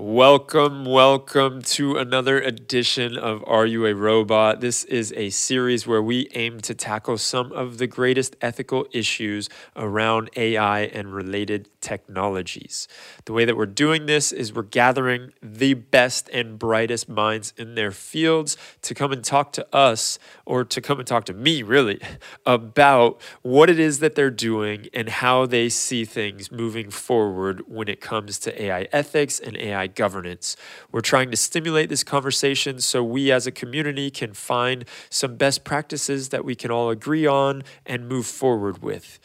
Welcome, welcome to another edition of Are You a Robot? This is a series where we aim to tackle some of the greatest ethical issues around AI and related technologies. The way that we're doing this is we're gathering the best and brightest minds in their fields to come and talk to us, or to come and talk to me, really, about what it is that they're doing and how they see things moving forward when it comes to AI ethics and AI governance. We're trying to stimulate this conversation so we as a community can find some best practices that we can all agree on and move forward with.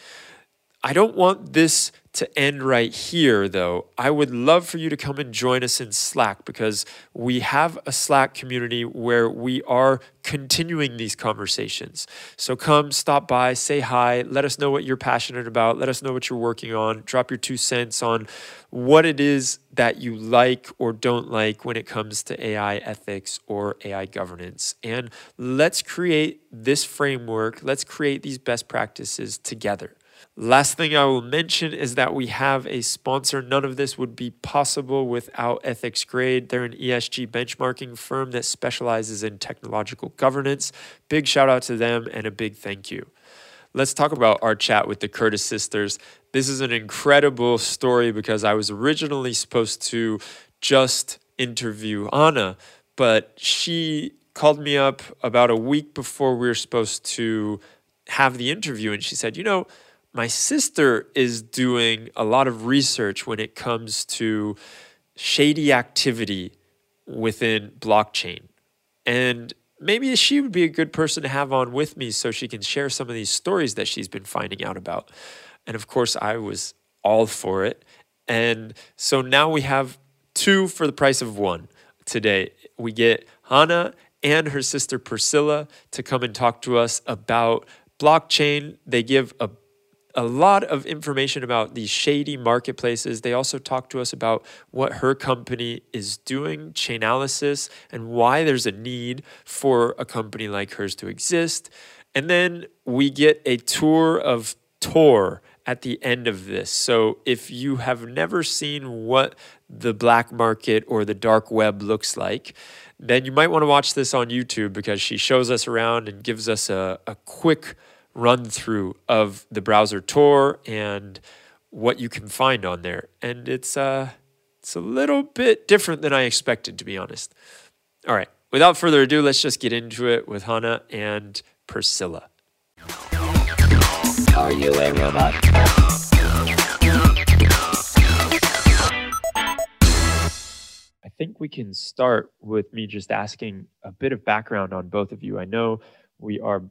I don't want this to end right here, though. I would love for you to come and join us in Slack because we have a Slack community where we are continuing these conversations. So come, stop by, say hi, let us know what you're passionate about, let us know what you're working on, drop your two cents on what it is that you like or don't like when it comes to AI ethics or AI governance. And let's create this framework, let's create these best practices together. Last thing I will mention is that we have a sponsor. None of this would be possible without Ethics Grade. They're an ESG benchmarking firm that specializes in technological governance. Big shout out to them and a big thank you. Let's talk about our chat with the Curtis sisters. This is an incredible story because I was originally supposed to just interview Hannah, but she called me up about a week before we were supposed to have the interview and she said, You know, my sister is doing a lot of research when it comes to shady activity within blockchain. And maybe she would be a good person to have on with me so she can share some of these stories that she's been finding out about. And of course, I was all for it. And so now we have two for the price of one today. We get Hannah and her sister Priscilla to come and talk to us about blockchain. They give a a lot of information about these shady marketplaces. They also talk to us about what her company is doing, Chainalysis, and why there's a need for a company like hers to exist. And then we get a tour of Tor at the end of this. So if you have never seen what the black market or the dark web looks like, then you might want to watch this on YouTube because she shows us around and gives us a, a quick run through of the browser Tor and what you can find on there. And it's uh it's a little bit different than I expected to be honest. All right, without further ado, let's just get into it with Hannah and Priscilla. Are you a robot? I think we can start with me just asking a bit of background on both of you. I know we are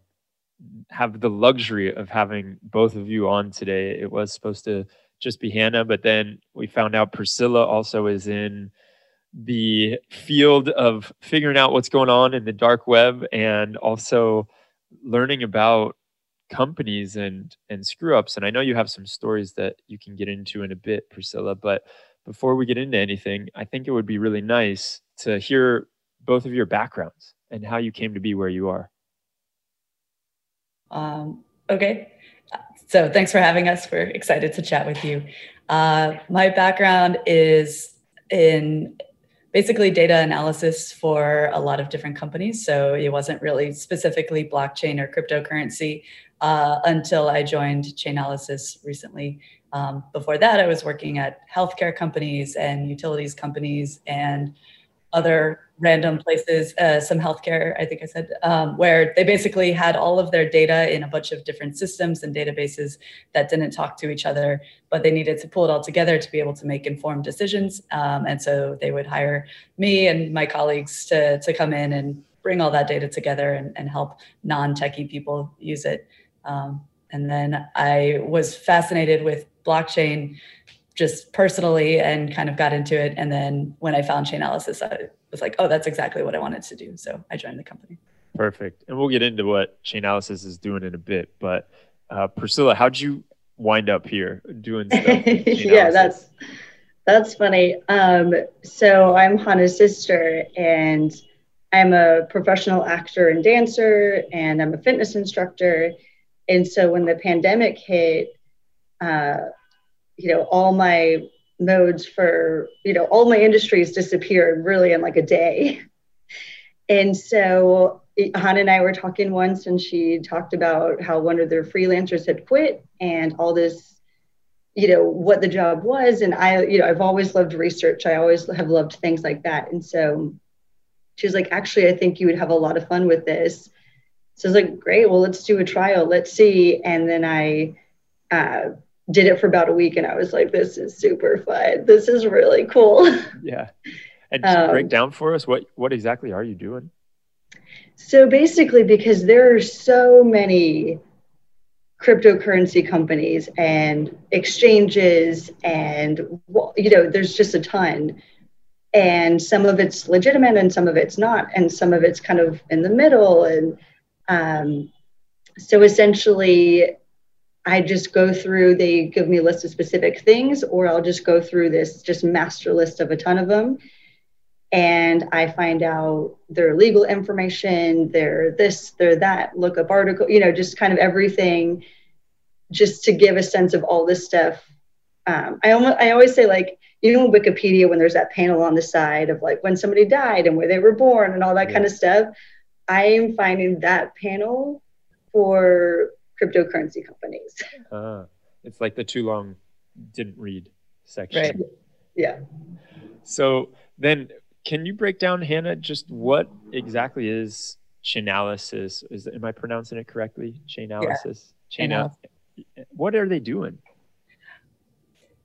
have the luxury of having both of you on today. It was supposed to just be Hannah, but then we found out Priscilla also is in the field of figuring out what's going on in the dark web and also learning about companies and and screw ups and I know you have some stories that you can get into in a bit Priscilla but before we get into anything I think it would be really nice to hear both of your backgrounds and how you came to be where you are um, okay. So thanks for having us. We're excited to chat with you. Uh, my background is in basically data analysis for a lot of different companies. So it wasn't really specifically blockchain or cryptocurrency uh, until I joined Chainalysis recently. Um, before that, I was working at healthcare companies and utilities companies and other random places, uh, some healthcare, I think I said, um, where they basically had all of their data in a bunch of different systems and databases that didn't talk to each other, but they needed to pull it all together to be able to make informed decisions. Um, and so they would hire me and my colleagues to, to come in and bring all that data together and, and help non-techie people use it. Um, and then I was fascinated with blockchain just personally and kind of got into it. And then when I found Chainalysis, I was like, oh, that's exactly what I wanted to do. So I joined the company. Perfect. And we'll get into what Chainalysis is doing in a bit. But uh, Priscilla, how'd you wind up here doing stuff? yeah, that's that's funny. Um, so I'm Hannah's sister, and I'm a professional actor and dancer, and I'm a fitness instructor. And so when the pandemic hit, uh, you know, all my modes for you know all my industries disappeared really in like a day. And so hannah and i were talking once and she talked about how one of their freelancers had quit and all this you know what the job was. And i you know i've always loved research. I always have loved things like that. And so she was like actually i think you would have a lot of fun with this. So i was like great. Well let's do a trial. Let's see. And then i uh, did it for about a week and I was like, this is super fun. This is really cool. Yeah. And um, break down for us what what exactly are you doing? So basically, because there are so many cryptocurrency companies and exchanges and you know there's just a ton and some of it's legitimate and some of it's not and some of it's kind of in the middle and um, so essentially I just go through, they give me a list of specific things, or I'll just go through this just master list of a ton of them. And I find out their legal information, their this, their that, look up article, you know, just kind of everything, just to give a sense of all this stuff. Um, I almost, I always say like, you know, Wikipedia when there's that panel on the side of like when somebody died and where they were born and all that yeah. kind of stuff. I am finding that panel for cryptocurrency companies. Uh, it's like the too long didn't read section. Right. Yeah. So then can you break down Hannah just what exactly is chainalysis? Is am I pronouncing it correctly? Chainalysis. Yeah. Chain what are they doing?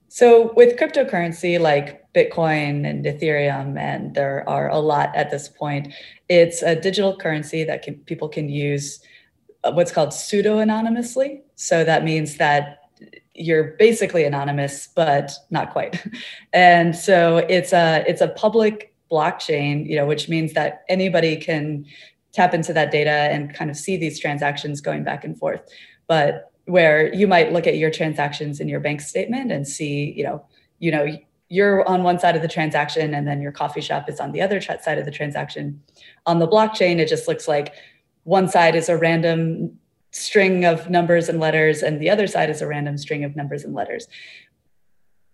So with cryptocurrency like Bitcoin and Ethereum, and there are a lot at this point, it's a digital currency that can, people can use what's called pseudo anonymously. So that means that you're basically anonymous, but not quite. And so it's a it's a public blockchain, you know, which means that anybody can tap into that data and kind of see these transactions going back and forth. But where you might look at your transactions in your bank statement and see, you know, you know, you're on one side of the transaction and then your coffee shop is on the other side of the transaction. On the blockchain, it just looks like one side is a random string of numbers and letters, and the other side is a random string of numbers and letters.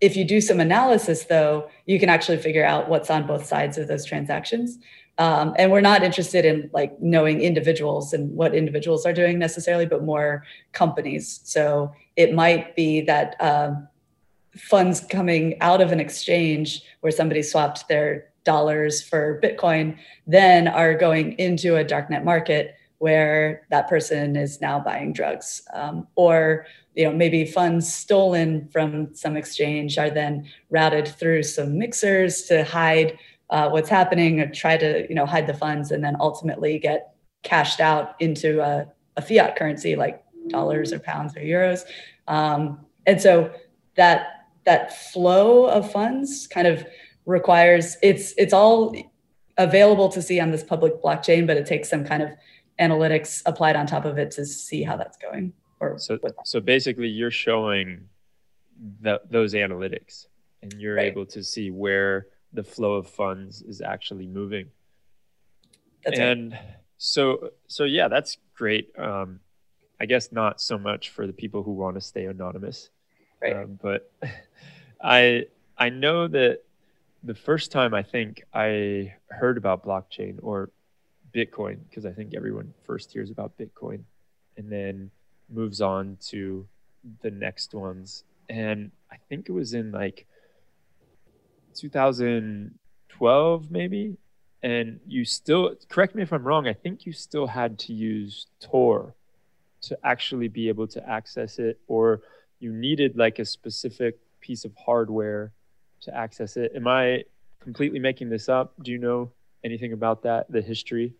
If you do some analysis, though, you can actually figure out what's on both sides of those transactions. Um, and we're not interested in like knowing individuals and what individuals are doing necessarily, but more companies. So it might be that uh, funds coming out of an exchange where somebody swapped their dollars for Bitcoin then are going into a darknet market where that person is now buying drugs um, or you know maybe funds stolen from some exchange are then routed through some mixers to hide uh, what's happening or try to you know hide the funds and then ultimately get cashed out into a, a fiat currency like dollars or pounds or euros. Um, and so that that flow of funds kind of requires it's it's all available to see on this public blockchain but it takes some kind of analytics applied on top of it to see how that's going. Or so, so basically, you're showing the, those analytics, and you're right. able to see where the flow of funds is actually moving. That's and right. so, so yeah, that's great. Um, I guess not so much for the people who want to stay anonymous, right? Um, but I I know that the first time I think I heard about blockchain or Bitcoin because I think everyone first hears about Bitcoin and then moves on to the next ones. And I think it was in like 2012, maybe. And you still, correct me if I'm wrong, I think you still had to use Tor to actually be able to access it, or you needed like a specific piece of hardware to access it. Am I completely making this up? Do you know anything about that, the history?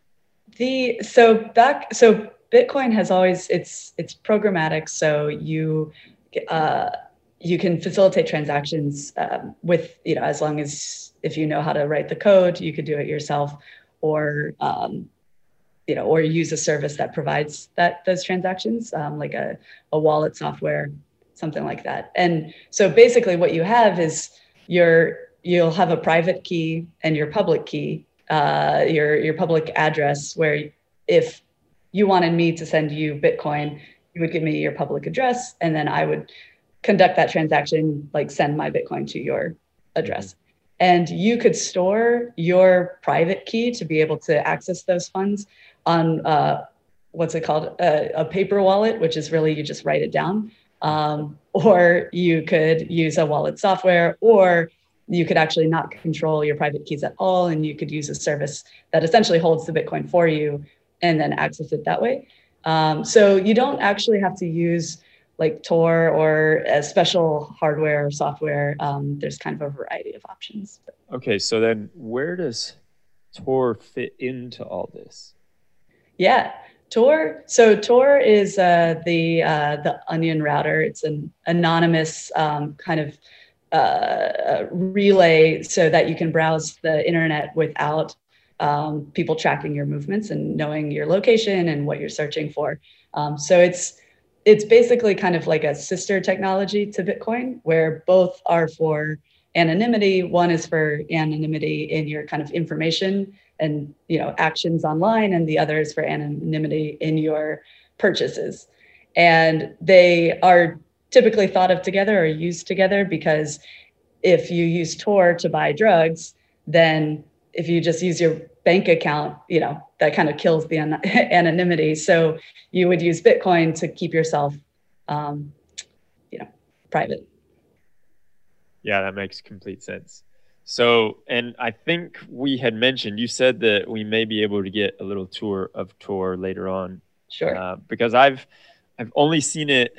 The so back so Bitcoin has always it's it's programmatic, so you uh, you can facilitate transactions um, with you know as long as if you know how to write the code, you could do it yourself, or um, you know, or use a service that provides that those transactions, um, like a a wallet software, something like that. And so basically, what you have is your you'll have a private key and your public key uh, your your public address where if you wanted me to send you bitcoin you would give me your public address and then i would conduct that transaction, like send my Bitcoin to your address. Mm-hmm. And you could store your private key to be able to access those funds on uh, what's it called? A, a, paper wallet, which is really you just write it down. Um, or you could use a wallet software, or you could actually not control your private keys at all. And you could use a service that essentially holds the Bitcoin for you and then access it that way. Um, so you don't actually have to use like Tor or a special hardware or software. Um, there's kind of a variety of options. Okay, so then where does Tor fit into all this? Yeah, Tor. So Tor is uh, the uh, the Onion router. It's an anonymous um, kind of uh, relay so that you can browse the internet without um, people tracking your movements and knowing your location and what you're searching for. Um, so it's it's basically kind of like a sister technology to Bitcoin, where both are for anonymity. One is for anonymity in your kind of information and you know actions online, and the other is for anonymity in your purchases. And they are typically thought of together or used together because if you use Tor to buy drugs, then if you just use your bank account, you know, that kind of kills the an- anonymity. So you would use Bitcoin to keep yourself, um, you know, private. Yeah, that makes complete sense. So, and I think we had mentioned, you said that we may be able to get a little tour of Tor later on. Sure. Uh, because I've, I've only seen it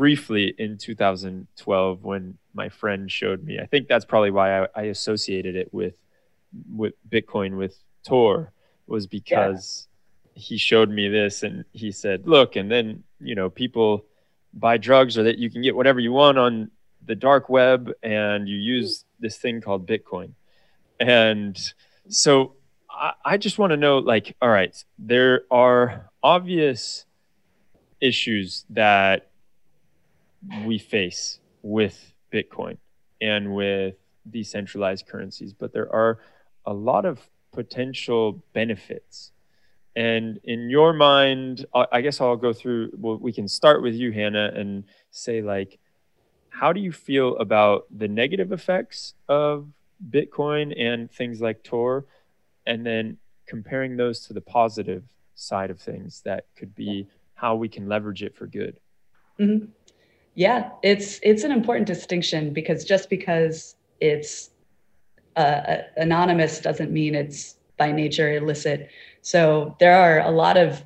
briefly in 2012 when my friend showed me. I think that's probably why I, I associated it with, with Bitcoin with Tor was because yeah. he showed me this and he said, "Look," and then you know people buy drugs or that you can get whatever you want on the dark web and you use this thing called Bitcoin. And so I, I just want to know like, all right, there are obvious issues that we face with Bitcoin and with decentralized currencies, but there are a lot of potential benefits. And in your mind, I guess I'll go through, well, we can start with you, Hannah, and say, like, how do you feel about the negative effects of Bitcoin and things like Tor? And then comparing those to the positive side of things that could be how we can leverage it for good. Mm-hmm. Yeah, it's it's an important distinction because just because it's uh, anonymous doesn't mean it's by nature illicit. So there are a lot of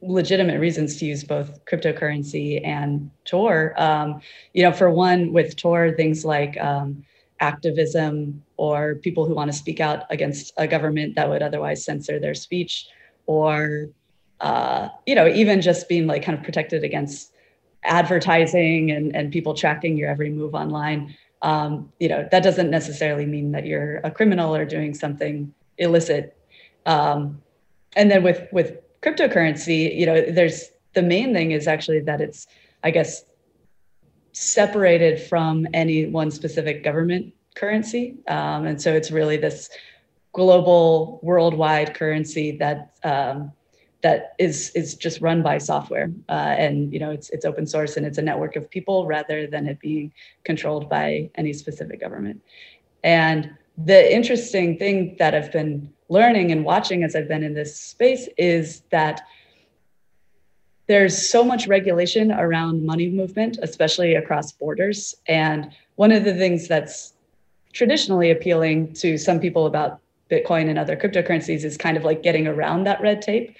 legitimate reasons to use both cryptocurrency and Tor. Um, you know, for one, with Tor, things like um, activism or people who want to speak out against a government that would otherwise censor their speech, or uh, you know, even just being like kind of protected against advertising and, and people tracking your every move online um, you know that doesn't necessarily mean that you're a criminal or doing something illicit. Um, and then with with cryptocurrency you know there's the main thing is actually that it's i guess separated from any one specific government currency. Um, and so it's really this global worldwide currency that um, that is is just run by software uh, and you know it's it's open source and it's a network of people rather than it being controlled by any specific government. And the interesting thing that i've been learning and watching as i've been in this space is that there's so much regulation around money movement especially across borders. And one of the things that's traditionally appealing to some people about bitcoin and other cryptocurrencies is kind of like getting around that red tape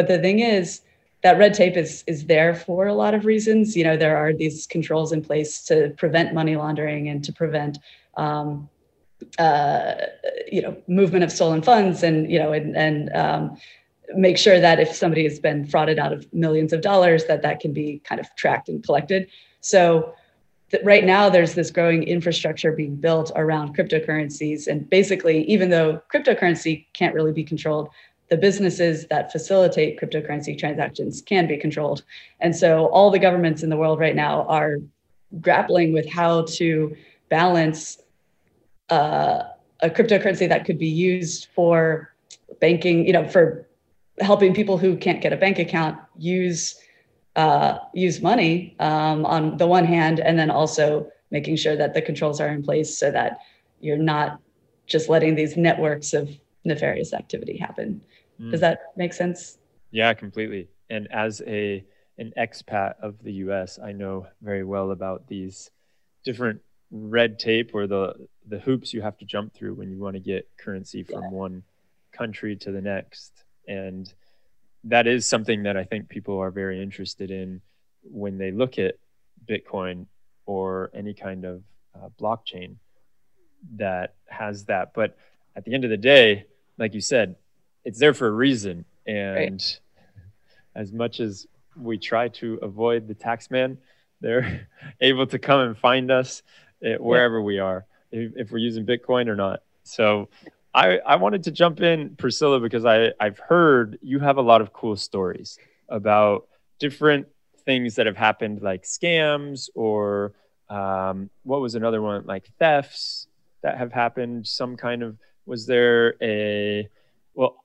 but the thing is, that red tape is is there for a lot of reasons. You know, there are these controls in place to prevent money laundering and to prevent um, uh, you know movement of stolen funds and you know and, and um, make sure that if somebody has been frauded out of millions of dollars that that can be kind of tracked and collected so right now there's this growing infrastructure being built around cryptocurrencies and basically even though cryptocurrency can't really be controlled the businesses that facilitate cryptocurrency transactions can be controlled. And so all the governments in the world right now are grappling with how to balance uh, a cryptocurrency that could be used for banking, you know, for helping people who can't get a bank account use uh, use money um, on the one hand, and then also making sure that the controls are in place so that you're not just letting these networks of nefarious activity happen. Mm. Does that make sense? Yeah, completely. And as a an expat of the US, I know very well about these different red tape or the the hoops you have to jump through when you want to get currency from yeah. one country to the next. And that is something that I think people are very interested in when they look at Bitcoin or any kind of uh, blockchain that has that. But at the end of the day, like you said, it's there for a reason. And right. as much as we try to avoid the tax man, they're able to come and find us eh, wherever yeah. we are, if, if, we're using Bitcoin or not. So I, I wanted to jump in, Priscilla, because I, I've heard you have a lot of cool stories about different things that have happened, like scams or um, what was another one, like thefts that have happened. Some kind of was there a well,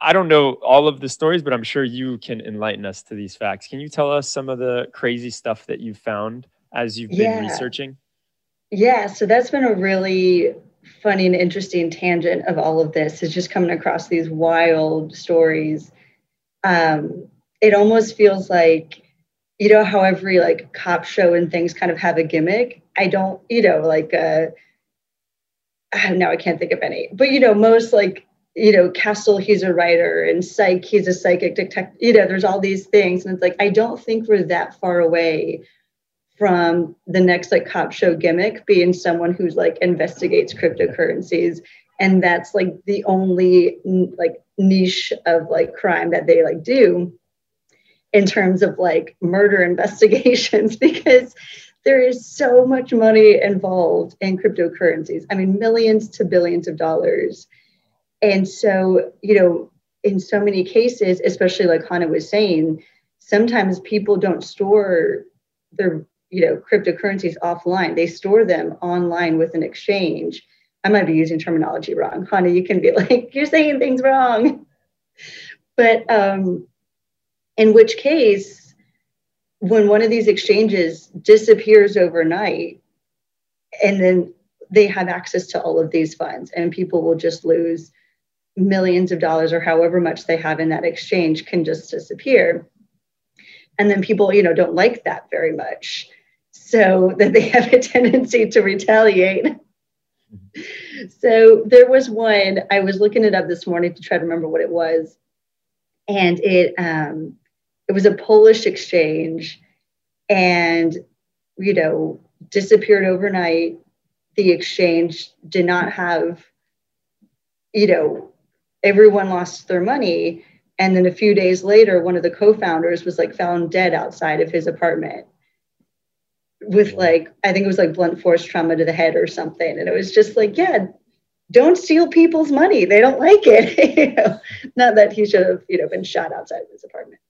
I don't know all of the stories, but I'm sure you can enlighten us to these facts. Can you tell us some of the crazy stuff that you've found as you've been researching? Yeah, so that's been a really funny and interesting tangent of all of this is just coming across these wild stories. Um, it almost feels like, you know, how every like cop show and things kind of have a gimmick. I don't, you know, like uh now I can't think of any, but you know, most like, you know, Castle, he's a writer, and Psych, he's a psychic detective. You know, there's all these things, and it's like I don't think we're that far away from the next like cop show gimmick being someone who's like investigates cryptocurrencies and that's like the only like niche of like crime that they like do in terms of like murder investigations because there is so much money involved in cryptocurrencies i mean millions to billions of dollars and so you know in so many cases especially like hannah was saying sometimes people don't store their you know cryptocurrencies offline. They store them online with an exchange. I might be using terminology wrong. Honey you can be like you're saying things wrong. But um, in which case when one of these exchanges disappears overnight and then they have access to all of these funds and people will just lose millions of dollars or however much they have in that exchange can just disappear and then people you know don't like that very much so that they have a tendency to retaliate. so there was one, I was looking it up this morning to try to remember what it was. And it um, it was a Polish exchange and you know disappeared overnight. The exchange did not have, you know, everyone lost their money. And then a few days later, one of the co-founders was like found dead outside of his apartment with like I think it was like blunt force trauma to the head or something, and it was just like, yeah, don't steal people's money. They don't like it. you know? Not that he should have you know been shot outside of his apartment,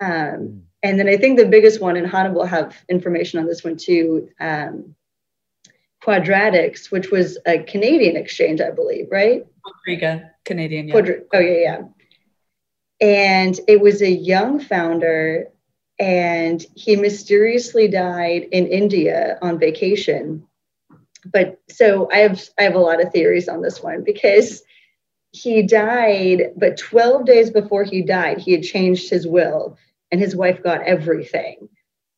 but um, hmm. and then I think the biggest one, and Hannah will have information on this one too. Um, Quadratics, which was a Canadian exchange, I believe, right? Quadriga, Canadian. Yeah. Quadri- oh yeah, yeah. And it was a young founder and he mysteriously died in India on vacation. But so I have I have a lot of theories on this one because he died, but 12 days before he died, he had changed his will and his wife got everything.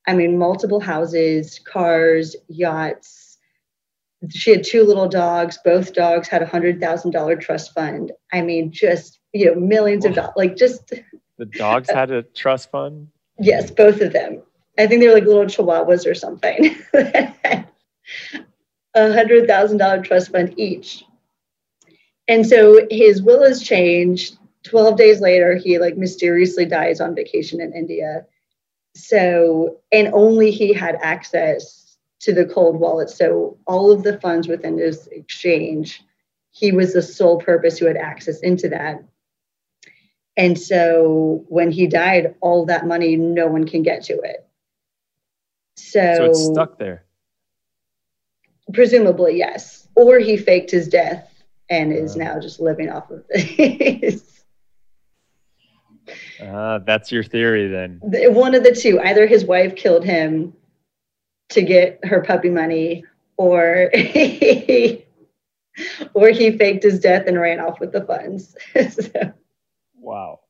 I mean, multiple houses, cars, yachts. She had two little dogs. Both dogs had a hundred thousand dollar trust fund. I mean, just you know, millions of dollars. Like just the dogs had a trust fund. Yes, both of them. I think they were like little chihuahuas or something. A hundred thousand dollar trust fund each. And so his will is changed. 12 days later, he like mysteriously dies on vacation in India. So, and only he had access to the cold wallet. So all of the funds within his exchange, he was the sole purpose who had access into that. And so when he died, all that money, no one can get to it. So, so it's stuck there. Presumably, yes. Or he faked his death and is uh, now just living off of this. Uh, that's your theory then. One of the two. Either his wife killed him to get her puppy money, or or he faked his death and ran off with the funds. so. Wow.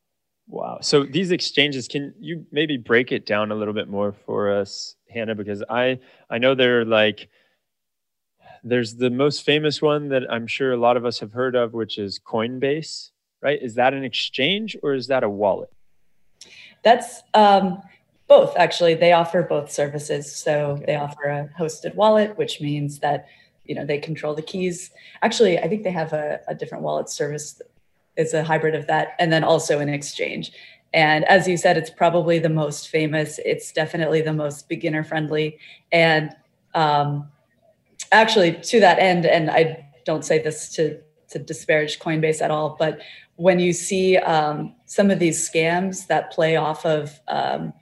Wow. So these exchanges, can you maybe break it down a little bit more for us, Hannah? Because I I know they're like there's the most famous one that I'm sure a lot of us have heard of, which is Coinbase, right? Is that an exchange or is that a wallet? That's um, both actually. They offer both services. So okay. they offer a hosted wallet, which means that you know they control the keys. Actually, I think they have a, a different wallet service it's a hybrid of that, and then also an exchange. And as you said, it's probably the most famous. It's definitely the most beginner friendly. And um, actually, to that end, and I don't say this to to disparage Coinbase at all, but when you see um, some of these scams that play off of um,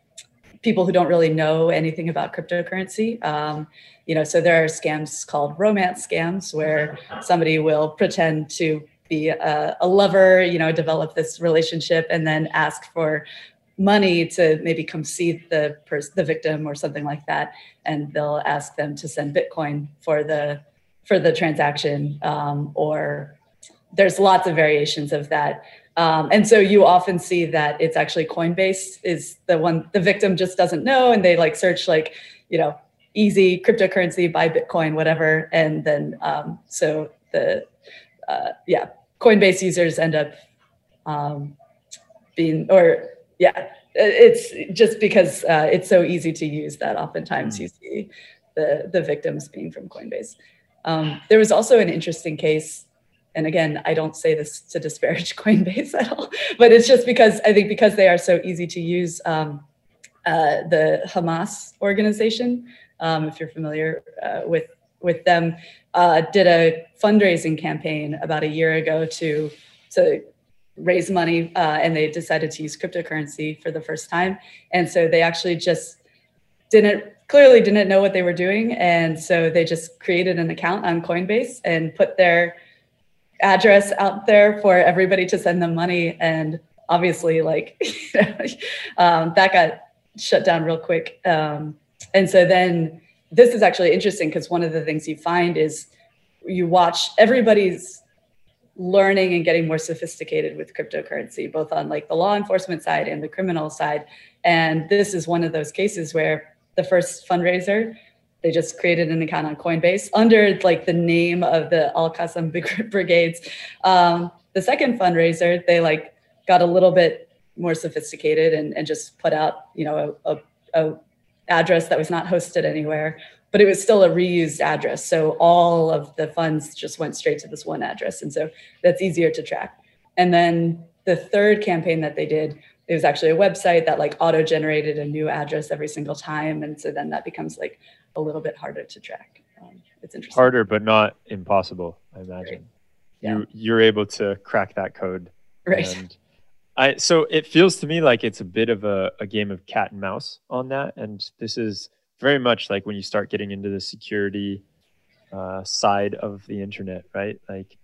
people who don't really know anything about cryptocurrency, um, you know, so there are scams called romance scams where somebody will pretend to be a, a lover, you know, develop this relationship and then ask for money to maybe come see the person the victim or something like that. And they'll ask them to send bitcoin for the for the transaction um, or there's lots of variations of that um, and so you often see that it's actually coinbase is the one the victim just doesn't know and they like search like you know easy cryptocurrency buy bitcoin whatever and then um, so the uh, yeah, Coinbase users end up um, being, or yeah, it's just because uh, it's so easy to use that oftentimes mm. you see the, the victims being from Coinbase. Um, there was also an interesting case, and again, I don't say this to disparage Coinbase at all, but it's just because I think because they are so easy to use, um, uh, the Hamas organization, um, if you're familiar uh, with with them, uh, did a fundraising campaign about a year ago to to raise money, uh, and they decided to use cryptocurrency for the first time. And so they actually just didn't clearly didn't know what they were doing, and so they just created an account on Coinbase and put their address out there for everybody to send them money. And obviously, like um, that got shut down real quick. Um, and so then this is actually interesting because one of the things you find is you watch everybody's learning and getting more sophisticated with cryptocurrency both on like the law enforcement side and the criminal side and this is one of those cases where the first fundraiser they just created an account on coinbase under like the name of the al-qassam brigades um, the second fundraiser they like got a little bit more sophisticated and, and just put out you know a, a, a address that was not hosted anywhere, but it was still a reused address. So all of the funds just went straight to this one address. And so that's easier to track. And then the third campaign that they did, it was actually a website that like auto generated a new address every single time. And so then that becomes like a little bit harder to track. Um, it's interesting. Harder, but not impossible, I imagine. Yeah. You, you're able to crack that code. Right. And I so it feels to me like it's a bit of a, a game of cat and mouse on that, and this is very much like when you start getting into the security uh, side of the internet, right? Like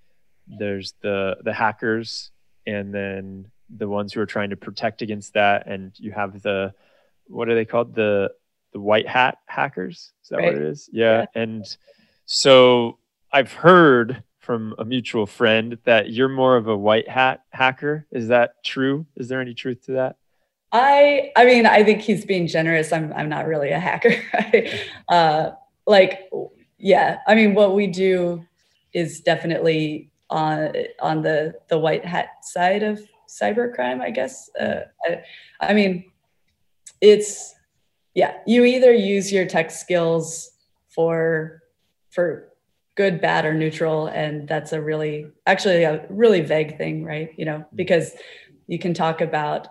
there's the the hackers, and then the ones who are trying to protect against that, and you have the what are they called the the white hat hackers? Is that right. what it is? Yeah. yeah. And so I've heard from a mutual friend that you're more of a white hat hacker. Is that true? Is there any truth to that? I I mean I think he's being generous. I'm I'm not really a hacker. uh, like yeah, I mean what we do is definitely on on the the white hat side of cybercrime. I guess. Uh, I, I mean, it's yeah. You either use your tech skills for for good, bad, or neutral. And that's a really, actually, a really vague thing, right? You know, mm-hmm. because you can talk about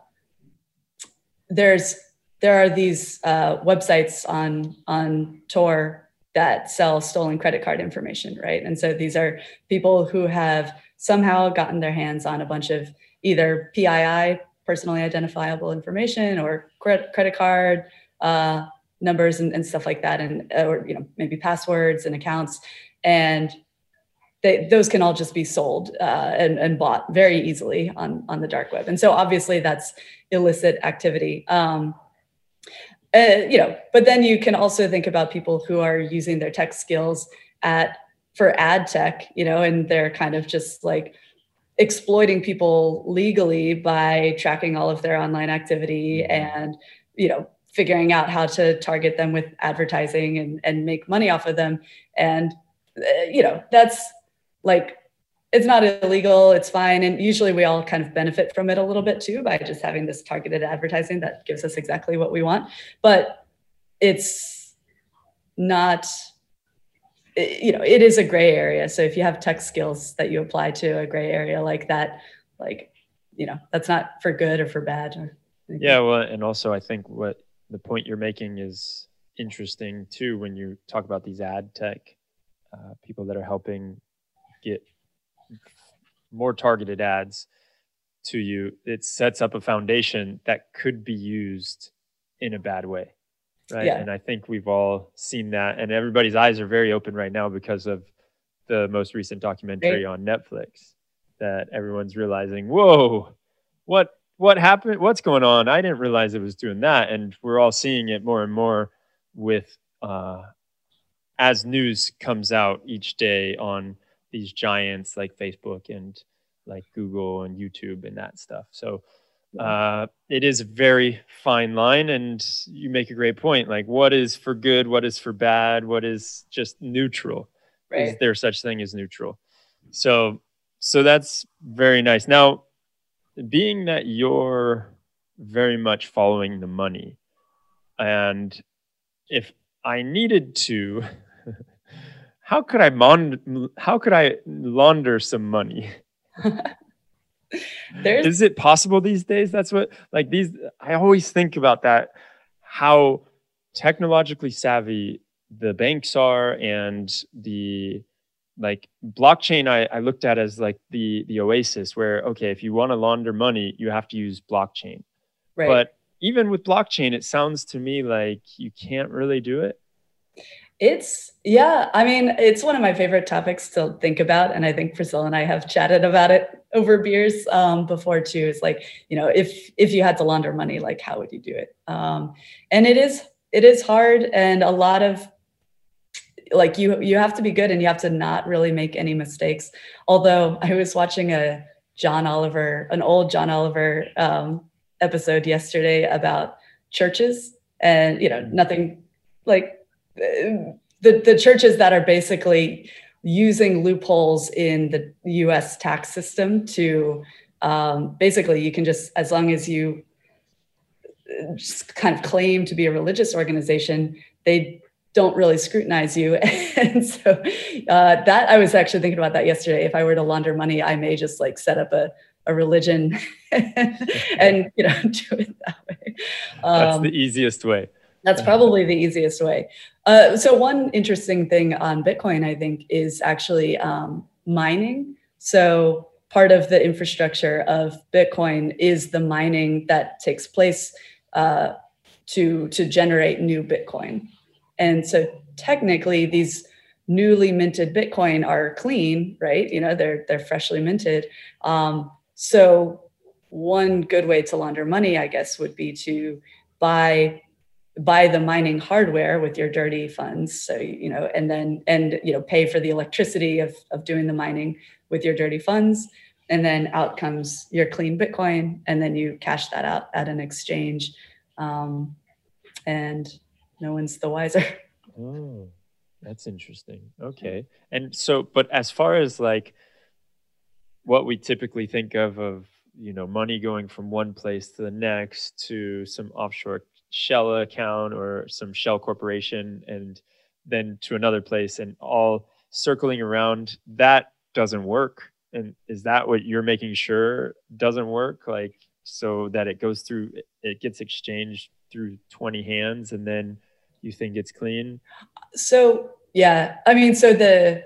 there's there are these uh, websites on on Tor that sell stolen credit card information, right? And so these are people who have somehow gotten their hands on a bunch of either PII, personally identifiable information, or credit credit card uh, numbers and, and stuff like that, and or you know maybe passwords and accounts, and they, those can all just be sold uh, and, and bought very easily on, on the dark web. And so obviously that's illicit activity. Um, uh, you know, but then you can also think about people who are using their tech skills at for ad tech, you know, and they're kind of just like exploiting people legally by tracking all of their online activity mm-hmm. and, you know, figuring out how to target them with advertising and, and make money off of them. And, uh, you know, that's like it's not illegal it's fine. And usually we all kind of benefit from it a little bit too by just having this targeted advertising that gives us exactly what we want. But it's not you know it is a gray area. So if you have tech skills that you apply to a gray area like that like you know that's not for good or for bad or yeah well and also i think what the point you're making is interesting too when you talk about these ad tech uh, people that are helping get more targeted ads to you, it sets up a foundation that could be used in a bad way. Right. Yeah. And I think we've all seen that. And everybody's eyes are very open right now because of the most recent documentary right. on Netflix that everyone's realizing, whoa, what what happened? What's going on? I didn't realize it was doing that. And we're all seeing it more and more with uh, as news comes out each day on these giants like Facebook and like Google and YouTube and that stuff. So uh, it is a very fine line, and you make a great point. Like, what is for good? What is for bad? What is just neutral? Right. Is there such thing as neutral? So, so that's very nice. Now, being that you're very much following the money, and if I needed to how could I mon- how could I launder some money? There's... Is it possible these days? That's what like these I always think about that how technologically savvy the banks are and the like blockchain I, I looked at as like the the oasis where okay if you want to launder money you have to use blockchain right. but even with blockchain it sounds to me like you can't really do it it's yeah, I mean, it's one of my favorite topics to think about, and I think Priscilla and I have chatted about it over beers um, before too. is like you know, if if you had to launder money, like how would you do it? Um, and it is it is hard, and a lot of like you you have to be good, and you have to not really make any mistakes. Although I was watching a John Oliver, an old John Oliver um, episode yesterday about churches, and you know, nothing like the, the churches that are basically using loopholes in the US tax system to um, basically you can just as long as you just kind of claim to be a religious organization they don't really scrutinize you and so uh, that i was actually thinking about that yesterday if i were to launder money i may just like set up a, a religion and you know do it that way um, that's the easiest way that's probably the easiest way. Uh, so one interesting thing on Bitcoin, I think, is actually um, mining. So part of the infrastructure of Bitcoin is the mining that takes place uh, to to generate new Bitcoin. And so technically, these newly minted Bitcoin are clean, right? You know, they're they're freshly minted. Um, so one good way to launder money, I guess, would be to buy buy the mining hardware with your dirty funds so you know and then and you know pay for the electricity of of doing the mining with your dirty funds and then out comes your clean bitcoin and then you cash that out at an exchange um, and no one's the wiser. Oh that's interesting. Okay. And so but as far as like what we typically think of of you know money going from one place to the next to some offshore shell account or some shell corporation and then to another place and all circling around that doesn't work. And is that what you're making sure doesn't work? Like so that it goes through it gets exchanged through 20 hands and then you think it's clean so yeah i mean so the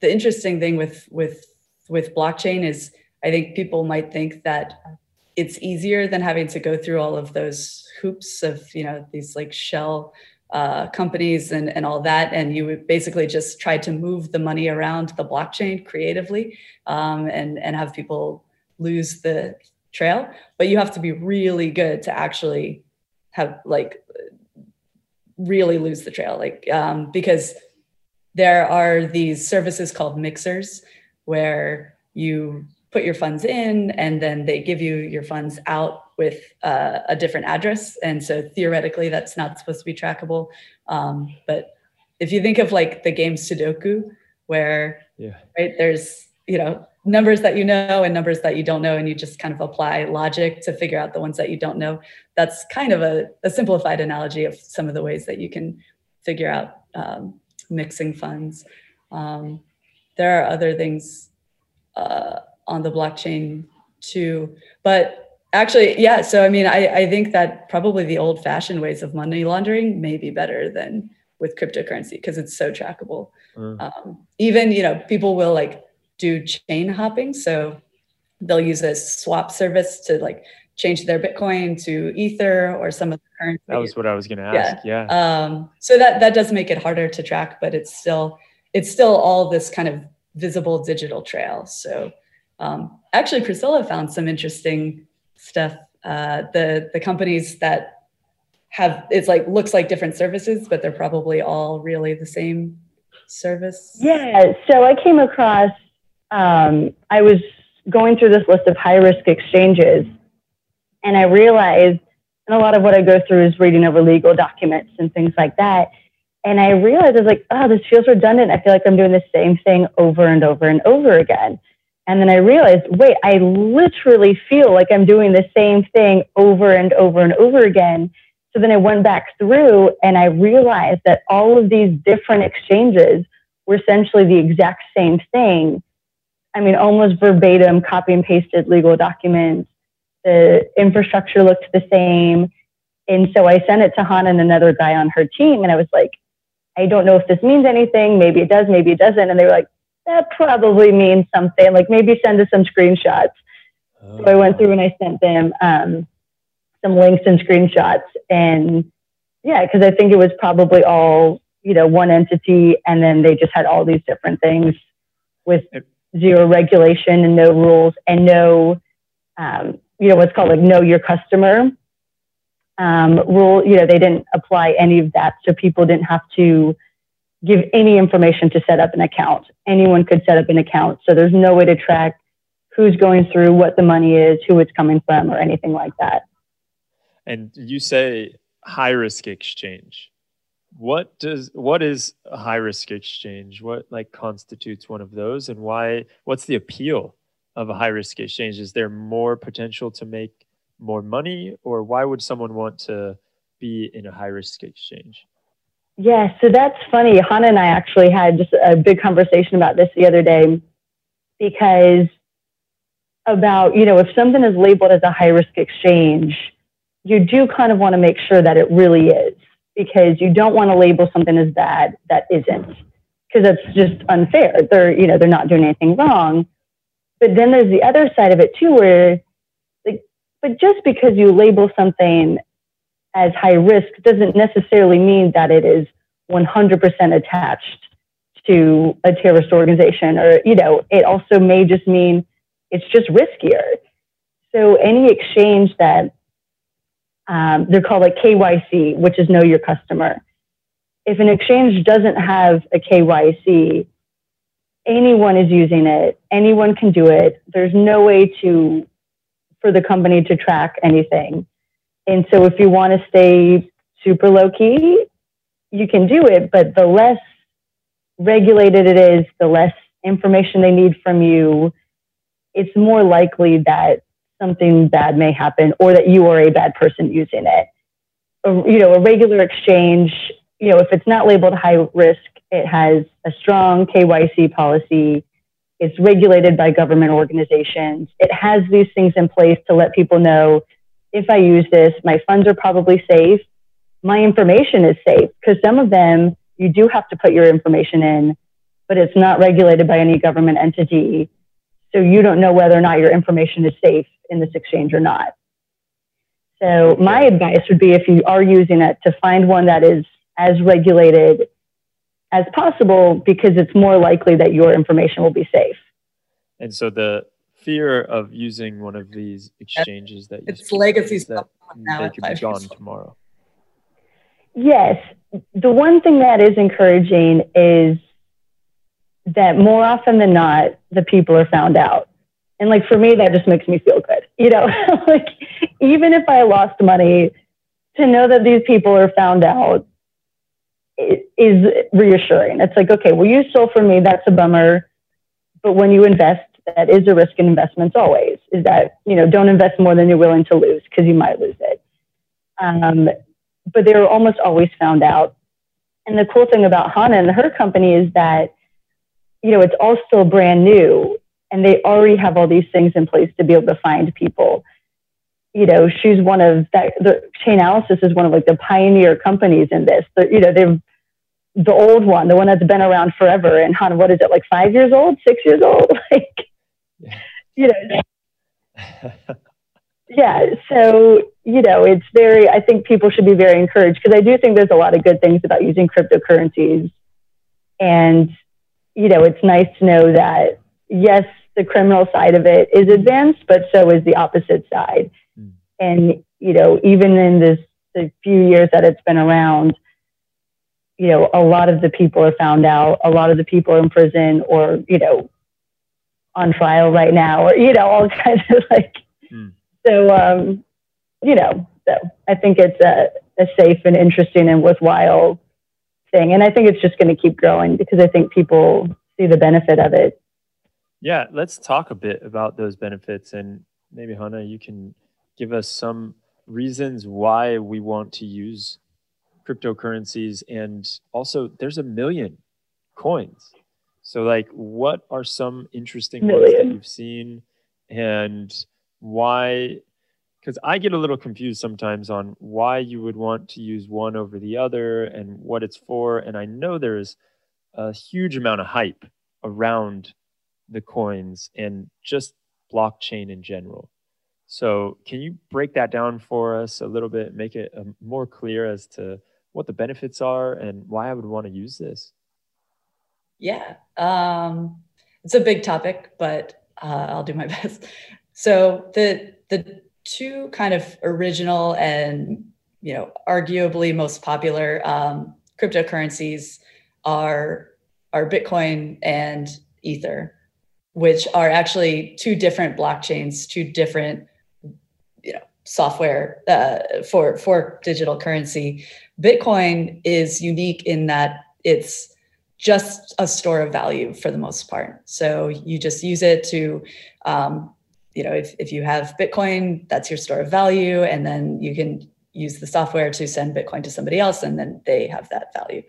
the interesting thing with with with blockchain is i think people might think that it's easier than having to go through all of those hoops of you know these like shell uh, companies and, and all that. And you would basically just try to move the money around the blockchain creatively um, and, and have people lose the trail. But you have to be really good to actually have like really lose the trail, like um, because there are these services called mixers where you put your funds in and then they give you your funds out with uh, a different address and so theoretically that's not supposed to be trackable um, but if you think of like the game sudoku where yeah. right there's you know numbers that you know and numbers that you don't know and you just kind of apply logic to figure out the ones that you don't know that's kind of a, a simplified analogy of some of the ways that you can figure out um, mixing funds um, there are other things uh, on the blockchain too. But actually, yeah. So I mean, I, I think that probably the old fashioned ways of money laundering may be better than with cryptocurrency because it's so trackable. Mm. Um, even you know, people will like do chain hopping, so they'll use a swap service to like change their Bitcoin to Ether or some of the currency. That was what I was going to ask. Yeah. yeah. Um, so that that does make it harder to track, but it's still it's still all this kind of visible digital trail. So um, actually, Priscilla found some interesting stuff. Uh, the the companies that have it's like looks like different services, but they're probably all really the same service. Yeah. So I came across. Um, I was going through this list of high risk exchanges, and I realized, and a lot of what I go through is reading over legal documents and things like that. And I realized I was like, oh, this feels redundant. I feel like I'm doing the same thing over and over and over again. And then I realized, wait, I literally feel like I'm doing the same thing over and over and over again. So then I went back through and I realized that all of these different exchanges were essentially the exact same thing. I mean, almost verbatim, copy and pasted legal documents. The infrastructure looked the same. And so I sent it to Hannah and another guy on her team. And I was like, I don't know if this means anything. Maybe it does, maybe it doesn't. And they were like, that probably means something. Like maybe send us some screenshots. Oh. So I went through and I sent them um, some links and screenshots. And yeah, because I think it was probably all, you know, one entity. And then they just had all these different things with zero regulation and no rules and no, um, you know, what's called like know your customer um, rule. You know, they didn't apply any of that. So people didn't have to give any information to set up an account. Anyone could set up an account. So there's no way to track who's going through, what the money is, who it's coming from, or anything like that. And you say high risk exchange. What does what is a high risk exchange? What like constitutes one of those and why what's the appeal of a high risk exchange? Is there more potential to make more money or why would someone want to be in a high risk exchange? Yeah, so that's funny. Hannah and I actually had just a big conversation about this the other day because about, you know, if something is labeled as a high risk exchange, you do kind of want to make sure that it really is because you don't want to label something as bad that isn't because that's just unfair. They're, you know, they're not doing anything wrong. But then there's the other side of it too where like but just because you label something as high risk doesn't necessarily mean that it is 100% attached to a terrorist organization or you know it also may just mean it's just riskier so any exchange that um, they're called like kyc which is know your customer. If an exchange doesn't have a kyc anyone is using it. Anyone can do it. There's no way to for the company to track anything. And so if you want to stay super low key, you can do it, but the less regulated it is, the less information they need from you, it's more likely that something bad may happen or that you are a bad person using it. You know, a regular exchange, you know, if it's not labeled high risk, it has a strong KYC policy. It's regulated by government organizations. It has these things in place to let people know if I use this, my funds are probably safe. My information is safe because some of them you do have to put your information in, but it's not regulated by any government entity. So you don't know whether or not your information is safe in this exchange or not. So my advice would be if you are using it to find one that is as regulated as possible because it's more likely that your information will be safe. And so the fear of using one of these exchanges that it's legacy that they could be gone tomorrow. Yes. The one thing that is encouraging is that more often than not, the people are found out. And like for me, that just makes me feel good. You know, like even if I lost money, to know that these people are found out is reassuring. It's like, okay, well, you stole from me. That's a bummer. But when you invest, that is a risk in investments always, is that, you know, don't invest more than you're willing to lose because you might lose it. Um, but they're almost always found out. And the cool thing about Hannah and her company is that, you know, it's all still brand new and they already have all these things in place to be able to find people. You know, she's one of that, the Chainalysis is one of like the pioneer companies in this. The, you know, they've, the old one, the one that's been around forever. And Hannah, what is it, like five years old, six years old? like, yeah. you know, yeah. So, you know, it's very, I think people should be very encouraged because I do think there's a lot of good things about using cryptocurrencies. And, you know, it's nice to know that, yes, the criminal side of it is advanced, but so is the opposite side. Mm. And, you know, even in this, the few years that it's been around, you know, a lot of the people are found out, a lot of the people are in prison or, you know, on trial right now, or, you know, all kinds of like, mm. so, um, you know, so I think it's a, a safe and interesting and worthwhile thing. And I think it's just going to keep growing because I think people see the benefit of it. Yeah, let's talk a bit about those benefits. And maybe, Hannah, you can give us some reasons why we want to use cryptocurrencies. And also, there's a million coins. So, like, what are some interesting million. ones that you've seen? And why because I get a little confused sometimes on why you would want to use one over the other and what it's for. And I know there's a huge amount of hype around the coins and just blockchain in general. So, can you break that down for us a little bit, make it um, more clear as to what the benefits are and why I would want to use this? Yeah, um, it's a big topic, but uh, I'll do my best. So the the two kind of original and you know arguably most popular um, cryptocurrencies are are Bitcoin and Ether, which are actually two different blockchains, two different you know software uh, for for digital currency. Bitcoin is unique in that it's just a store of value for the most part. So you just use it to um, you know, if, if you have Bitcoin, that's your store of value. And then you can use the software to send Bitcoin to somebody else, and then they have that value.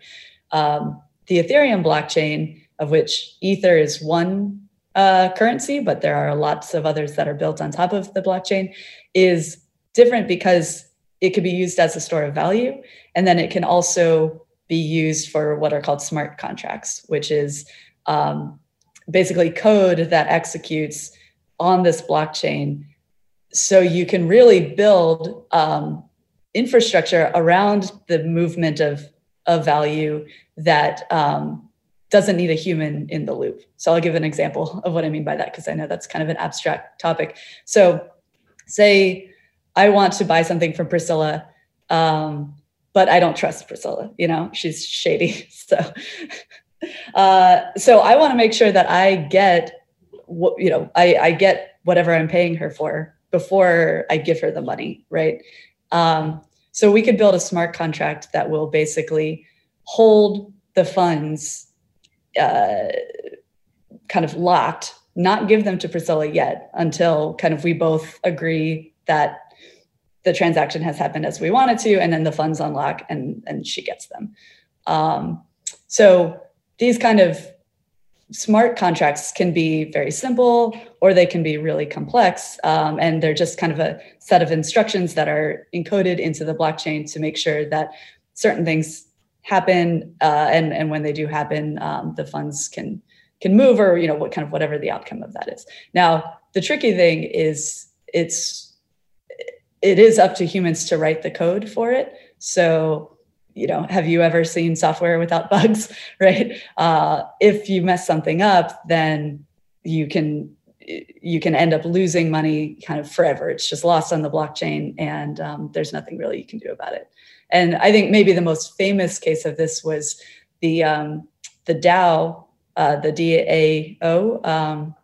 Um, the Ethereum blockchain, of which Ether is one uh, currency, but there are lots of others that are built on top of the blockchain, is different because it could be used as a store of value. And then it can also be used for what are called smart contracts, which is um, basically code that executes on this blockchain so you can really build um, infrastructure around the movement of, of value that um, doesn't need a human in the loop. So I'll give an example of what I mean by that because I know that's kind of an abstract topic. So say I want to buy something from Priscilla, um, but I don't trust Priscilla. You know, she's shady. So, uh, so I want to make sure that I get what you know I, I get whatever i'm paying her for before i give her the money right? Um, so we could build a smart contract that will basically hold the funds uh, kind of locked not give them to priscilla yet until kind of we both agree that the transaction has happened as we wanted to and then the funds unlock and and she gets them. Um, so these kind of smart contracts can be very simple or they can be really complex. Um, and they're just kind of a set of instructions that are encoded into the blockchain to make sure that certain things happen. Uh, and, and when they do happen, um, the funds can can move or you know what kind of whatever the outcome of that is. Now, the tricky thing is it's it is up to humans to write the code for it. So you know, have you ever seen software without bugs, right? Uh, if you mess something up, then you can you can end up losing money kind of forever. It's just lost on the blockchain, and um, there's nothing really you can do about it. And I think maybe the most famous case of this was the um, the DAO, uh, the DAO, um,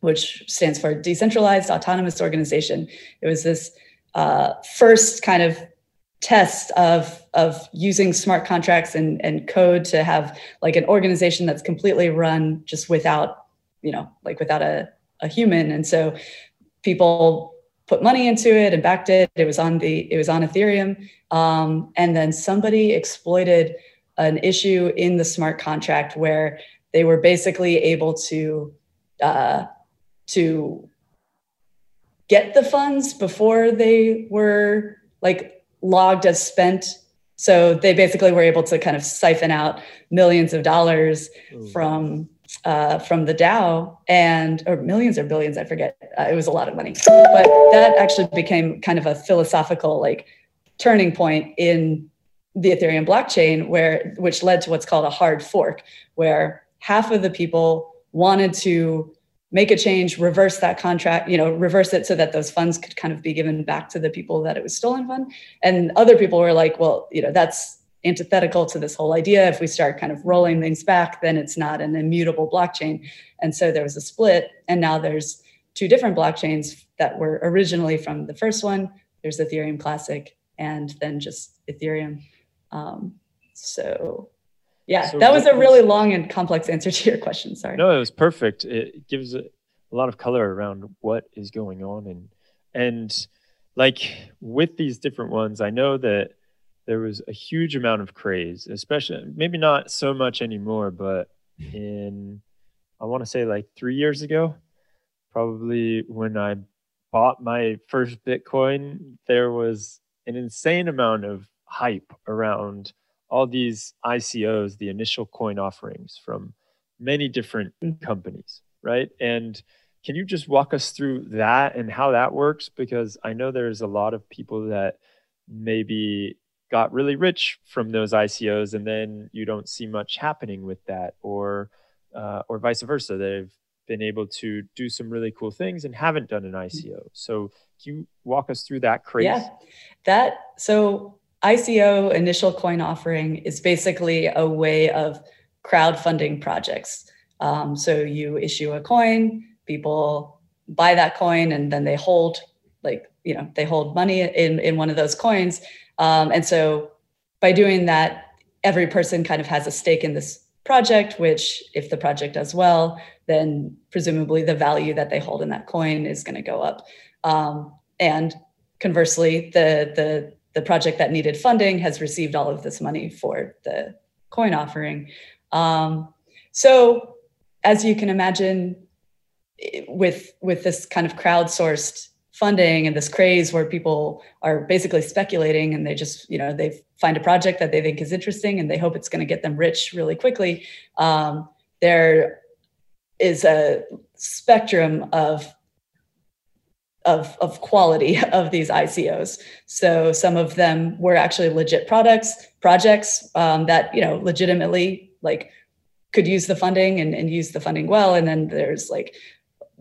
which stands for Decentralized Autonomous Organization. It was this uh, first kind of test of of using smart contracts and, and code to have like an organization that's completely run just without you know like without a, a human and so people put money into it and backed it it was on the it was on ethereum um, and then somebody exploited an issue in the smart contract where they were basically able to uh, to get the funds before they were like logged as spent. So they basically were able to kind of siphon out millions of dollars Ooh. from uh, from the DAO and or millions or billions, I forget. Uh, it was a lot of money, but that actually became kind of a philosophical like turning point in the Ethereum blockchain, where which led to what's called a hard fork, where half of the people wanted to make a change, reverse that contract, you know, reverse it so that those funds could kind of be given back to the people that it was stolen from. And other people were like, well, you know, that's antithetical to this whole idea. If we start kind of rolling things back, then it's not an immutable blockchain. And so there was a split. And now there's two different blockchains that were originally from the first one. There's Ethereum Classic and then just Ethereum. Um, so yeah, so that was a really long and complex answer to your question. Sorry. No, it was perfect. It gives a, a lot of color around what is going on and and like with these different ones, I know that there was a huge amount of craze, especially maybe not so much anymore, but in I want to say like three years ago, probably when I bought my first Bitcoin, there was an insane amount of hype around all these ICOs, the initial coin offerings from many different companies, right? And can you just walk us through that and how that works? Because I know there's a lot of people that maybe got really rich from those ICOs, and then you don't see much happening with that, or uh, or vice versa. They've been able to do some really cool things and haven't done an ICO. So can you walk us through that craze? Yeah, that so ICO initial coin offering is basically a way of crowdfunding projects. Um, so you issue a coin, people buy that coin, and then they hold like you know they hold money in in one of those coins. Um, and so by doing that, every person kind of has a stake in this project. Which, if the project does well, then presumably the value that they hold in that coin is going to go up. Um, and conversely, the the the project that needed funding has received all of this money for the coin offering. Um, so, as you can imagine, with with this kind of crowdsourced funding and this craze where people are basically speculating and they just you know they find a project that they think is interesting and they hope it's going to get them rich really quickly um, there is a spectrum of of, of quality of these ICOs. So some of them were actually legit products, projects um, that, you know, legitimately like could use the funding and, and use the funding well. And then there's like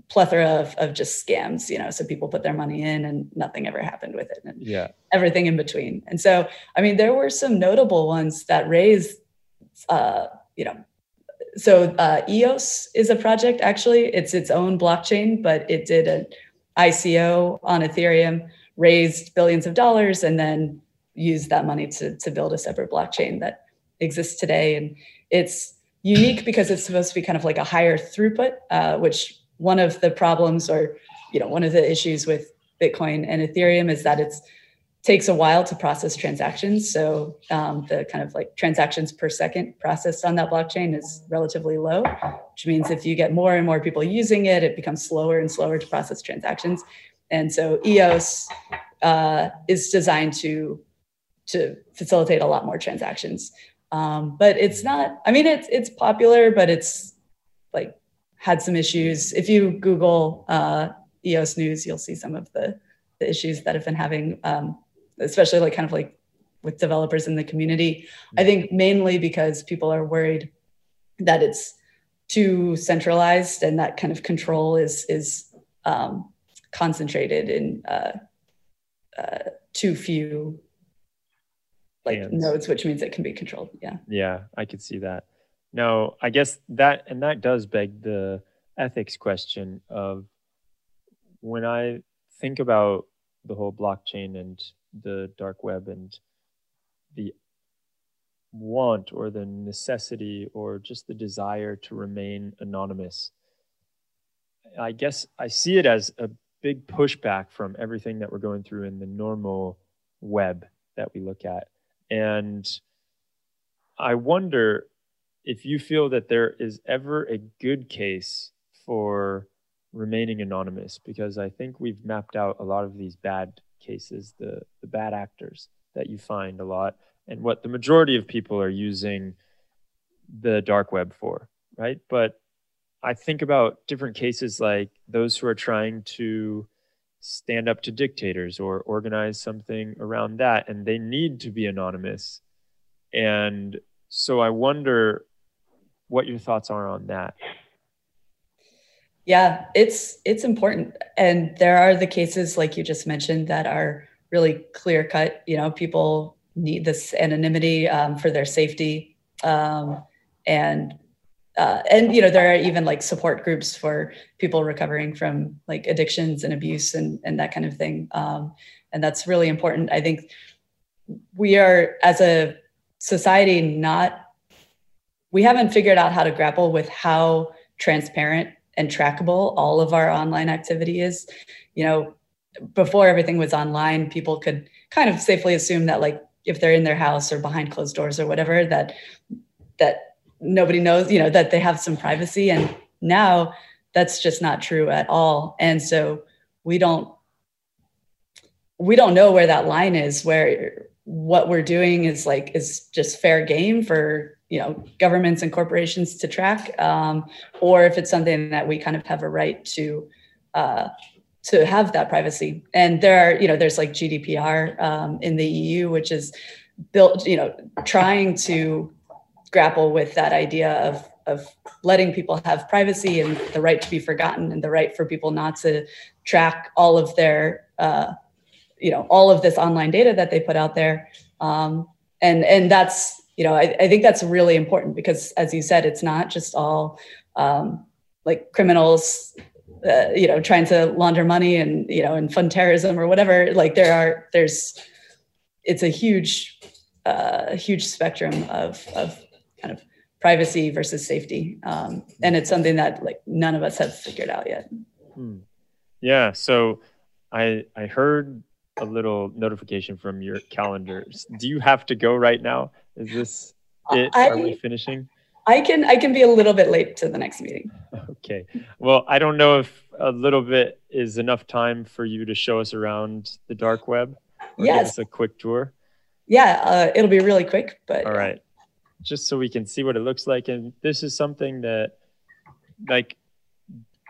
plethora of, of just scams, you know, so people put their money in and nothing ever happened with it and yeah. everything in between. And so, I mean, there were some notable ones that raised, uh, you know, so uh, EOS is a project actually, it's its own blockchain, but it did a ICO on Ethereum, raised billions of dollars, and then used that money to, to build a separate blockchain that exists today. And it's unique because it's supposed to be kind of like a higher throughput, uh, which one of the problems or you know one of the issues with Bitcoin and Ethereum is that it's takes a while to process transactions. So um, the kind of like transactions per second processed on that blockchain is relatively low, which means if you get more and more people using it, it becomes slower and slower to process transactions. And so EOS uh, is designed to to facilitate a lot more transactions. Um, but it's not. I mean, it's it's popular, but it's like had some issues. If you Google uh, EOS news, you'll see some of the the issues that have been having um, especially like kind of like with developers in the community. I think mainly because people are worried that it's too centralized and that kind of control is is um, concentrated in uh, uh, too few like Hands. nodes, which means it can be controlled. Yeah. Yeah, I could see that. No, I guess that and that does beg the ethics question of when I think about the whole blockchain and the dark web and the want or the necessity or just the desire to remain anonymous. I guess I see it as a big pushback from everything that we're going through in the normal web that we look at. And I wonder if you feel that there is ever a good case for remaining anonymous, because I think we've mapped out a lot of these bad cases, the, the bad actors that you find a lot, and what the majority of people are using the dark web for, right? But I think about different cases like those who are trying to stand up to dictators or organize something around that, and they need to be anonymous. And so I wonder what your thoughts are on that. Yeah, it's it's important, and there are the cases like you just mentioned that are really clear cut. You know, people need this anonymity um, for their safety, um, and uh, and you know there are even like support groups for people recovering from like addictions and abuse and and that kind of thing, um, and that's really important. I think we are as a society not we haven't figured out how to grapple with how transparent and trackable all of our online activity is. You know, before everything was online, people could kind of safely assume that like if they're in their house or behind closed doors or whatever, that that nobody knows, you know, that they have some privacy. And now that's just not true at all. And so we don't we don't know where that line is where what we're doing is like is just fair game for you know governments and corporations to track um, or if it's something that we kind of have a right to uh, to have that privacy. And there are you know there's like gdpr um, in the eu which is built you know trying to grapple with that idea of of letting people have privacy and the right to be forgotten and the right for people not to track all of their uh, you know all of this online data that they put out there. Um, and and that's you know, I, I, think that's really important because, as you said, it's not just all um, like criminals, uh, you know, trying to launder money and you know and fund terrorism or whatever. Like there are, there's, it's a huge, uh, huge spectrum of of kind of privacy versus safety, um, and it's something that like none of us have figured out yet. Hmm. Yeah. So I I heard a little notification from your calendars. Do you have to go right now? Is this it? I, Are we finishing? I can I can be a little bit late to the next meeting. Okay. Well, I don't know if a little bit is enough time for you to show us around the dark web. Or yes. Give us a quick tour. Yeah, uh, it'll be really quick, but all right. Just so we can see what it looks like, and this is something that, like,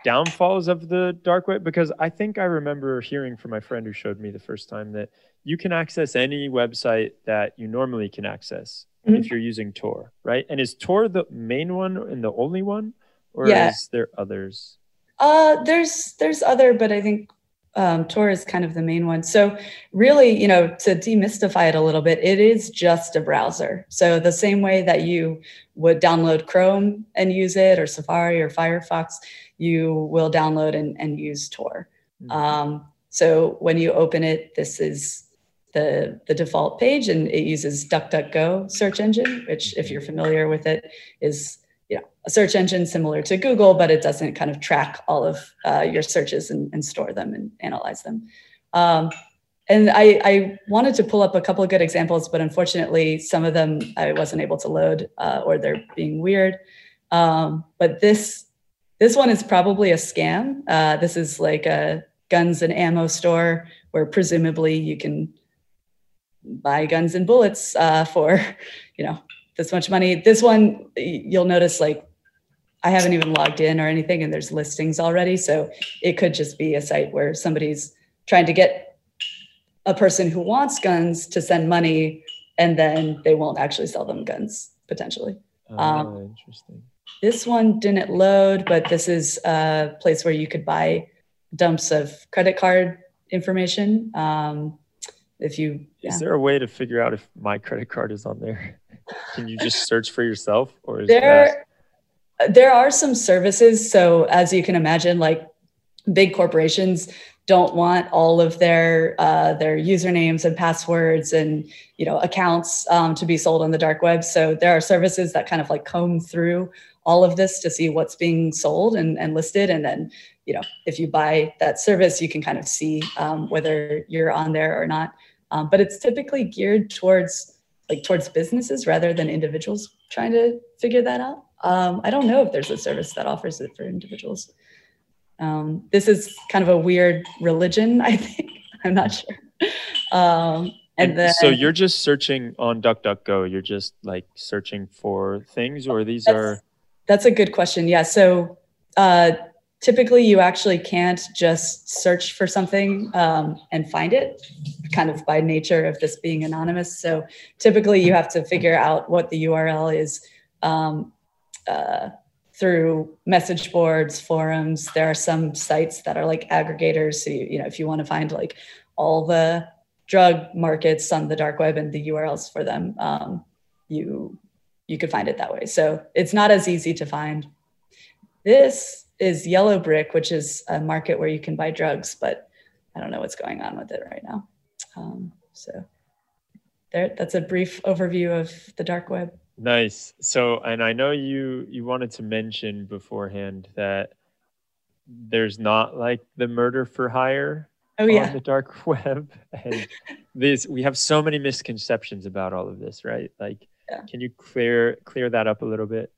downfalls of the dark web because I think I remember hearing from my friend who showed me the first time that you can access any website that you normally can access mm-hmm. if you're using Tor, right? And is Tor the main one and the only one, or yeah. is there others? Uh, there's there's other, but I think um, Tor is kind of the main one. So really, you know, to demystify it a little bit, it is just a browser. So the same way that you would download Chrome and use it, or Safari or Firefox, you will download and, and use Tor. Mm-hmm. Um, so when you open it, this is the, the default page and it uses DuckDuckGo search engine, which if you're familiar with it is you know, a search engine similar to Google, but it doesn't kind of track all of uh, your searches and, and, store them and analyze them. Um, and I, I, wanted to pull up a couple of good examples, but unfortunately, some of them I wasn't able to load uh, or they're being weird. Um, but this this one is probably a scam. Uh, this is like a guns and ammo store where presumably you can buy guns and bullets uh, for you know this much money this one you'll notice like i haven't even logged in or anything and there's listings already so it could just be a site where somebody's trying to get a person who wants guns to send money and then they won't actually sell them guns potentially. Oh, Um, interesting. This one didn't load, but this is a place where you could buy dumps of credit card information. Um, if you, yeah. Is there a way to figure out if my credit card is on there? Can you just search for yourself, or is that there, there are some services. So as you can imagine, like big corporations don't want all of their uh, their usernames and passwords and you know accounts um, to be sold on the dark web. So there are services that kind of like comb through all of this to see what's being sold and, and listed, and then you know if you buy that service, you can kind of see um, whether you're on there or not. Um, but it's typically geared towards like towards businesses rather than individuals trying to figure that out. Um, I don't know if there's a service that offers it for individuals. Um, this is kind of a weird religion, I think. I'm not sure. Um, and And then, so you're just searching on DuckDuckGo. You're just like searching for things, or these That's- are That's a good question. Yeah. So uh, typically, you actually can't just search for something um, and find it, kind of by nature of this being anonymous. So typically, you have to figure out what the URL is um, uh, through message boards, forums. There are some sites that are like aggregators. So you, you know, if you want to find like all the drug markets on the dark web and the URLs for them, um, you you could find it that way. So it's not as easy to find. This is Yellow Brick, which is a market where you can buy drugs, but I don't know what's going on with it right now. Um, so there, that's a brief overview of the dark web. nice. So, and I know you you wanted to mention beforehand that there's not like the murder for hire Oh on yeah, the dark web, and this we have so many misconceptions about all of this, right? Like, Yeah. can you clear clear that up a little bit?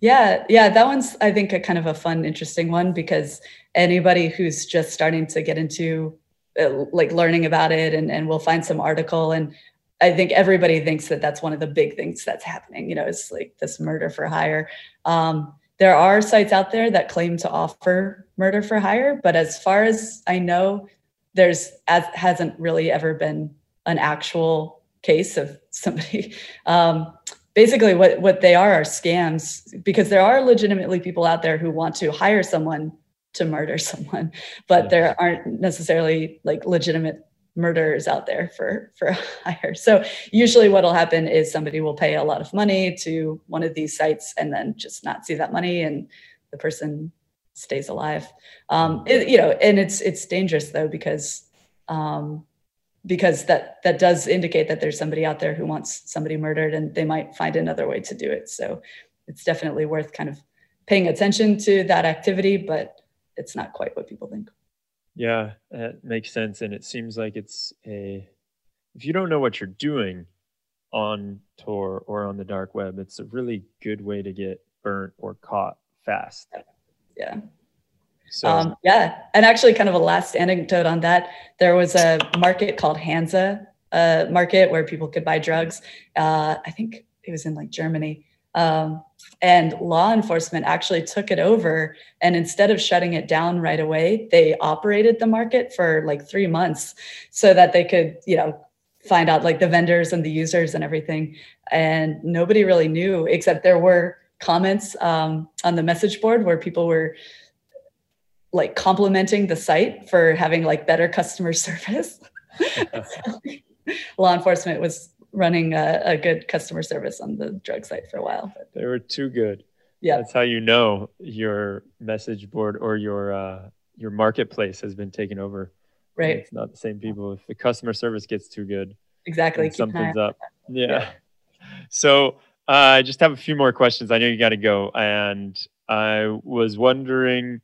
Yeah, yeah. That one's I think a kind of a fun, interesting one because anybody who's just starting to get into uh, like learning about it, and and we'll find some article and. I think everybody thinks that that's one of the big things that's happening. You know, it's like this murder for hire. Um, there are sites out there that claim to offer murder for hire, but as far as I know, there's as hasn't really ever been an actual case of somebody. Um, basically, what what they are are scams because there are legitimately people out there who want to hire someone to murder someone, but Yeah. there aren't necessarily like legitimate murderers out there for for hire. So usually what'll happen is somebody will pay a lot of money to one of these sites and then just not see that money and the person stays alive. Um, it- you know, and it's it's dangerous though because um, because that that does indicate that there's somebody out there who wants somebody murdered and they might find another way to do it. So it's definitely worth kind of paying attention to that activity, but it's not quite what people think. Yeah, that makes sense. And it seems like it's a, if you don't know what you're doing on Tor or on the dark web, it's a really good way to get burnt or caught fast. Yeah. So, Um, yeah, and actually, kind of a last anecdote on that. There was a market called Hansa uh, Market where people could buy drugs. Uh, I think it was in like Germany, um, and law enforcement actually took it over. And instead of shutting it down right away, they operated the market for like three months so that they could, you know, find out like the vendors and the users and everything. And nobody really knew, except there were comments um, on the message board where people were like complimenting the site for having like better customer service. So, law enforcement was running a, a, good customer service on the drug site for a while. But they were too good. Yeah, that's how you know your message board or your uh, your marketplace has been taken over. Right, it's not the same people. If the customer service gets too good, exactly, something's up. Yeah. yeah. So uh, I just have a few more questions. I know you got to go, and I was wondering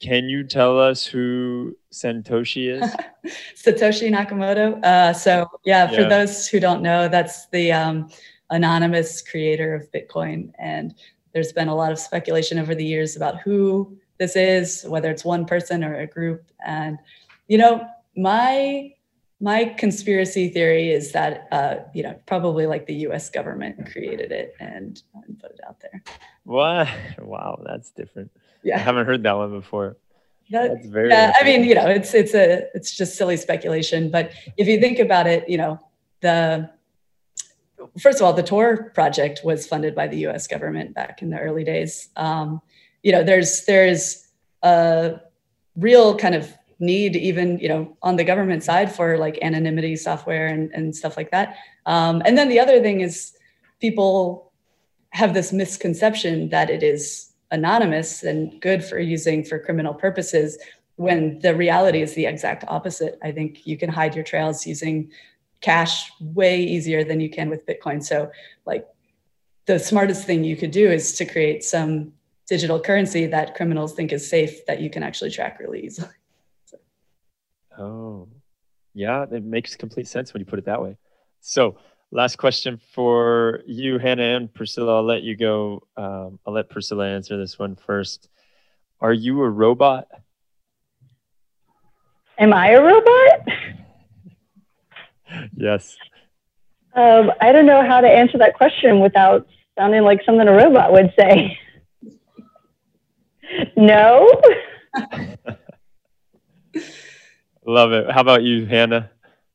can you tell us who Satoshi is? Satoshi Nakamoto. Uh, so yeah, for yeah. those who don't know, that's the um, anonymous creator of Bitcoin, and there's been a lot of speculation over the years about who this is, whether it's one person or a group. And you know, my my conspiracy theory is that uh, you know probably like the U.S. government created it and, and put it out there. What? Wow, that's different. Yeah, I haven't heard that one before. That, That's very. Yeah, I mean, you know, it's it's a it's just silly speculation. But if you think about it, you know, the first of all, the Tor project was funded by the U.S. government back in the early days. Um, you know, there's there's a real kind of need, even you know, on the government side for like anonymity software and, and stuff like that. Um, and then the other thing is, people have this misconception that it is anonymous and good for using for criminal purposes when the reality is the exact opposite. I think you can hide your trails using cash way easier than you can with Bitcoin. So, like, the smartest thing you could do is to create some digital currency that criminals think is safe that you can actually track really easily. So. Oh, yeah, it makes complete sense when you put it that way. So, last question for you, Hannah and Priscilla. I'll let you go. Um, I'll let Priscilla answer this one first. Are you a robot? Am I a robot? yes. Um, I don't know how to answer that question without sounding like something a robot would say. no. Love it. How about you, Hannah?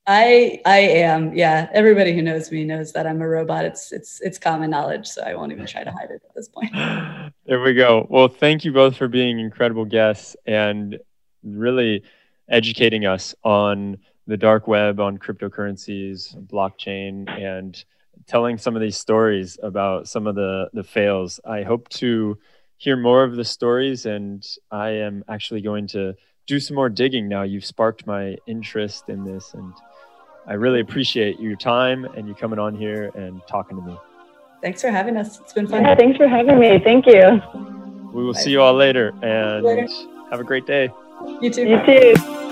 I I am. Yeah. Everybody who knows me knows that I'm a robot. It's it's it's common knowledge, so I won't even try to hide it at this point. there we go. Well, thank you both for being incredible guests and really educating us on the dark web, on cryptocurrencies, blockchain, and telling some of these stories about some of the the fails. I hope to hear more of the stories, and I am actually going to do some more digging now. You've sparked my interest in this, and I really appreciate your time and you coming on here and talking to me. Thanks for having us. It's been fun. Yeah, thanks for having me. Thank you. We will Bye. see you all later and later. have a great day. You too. You too.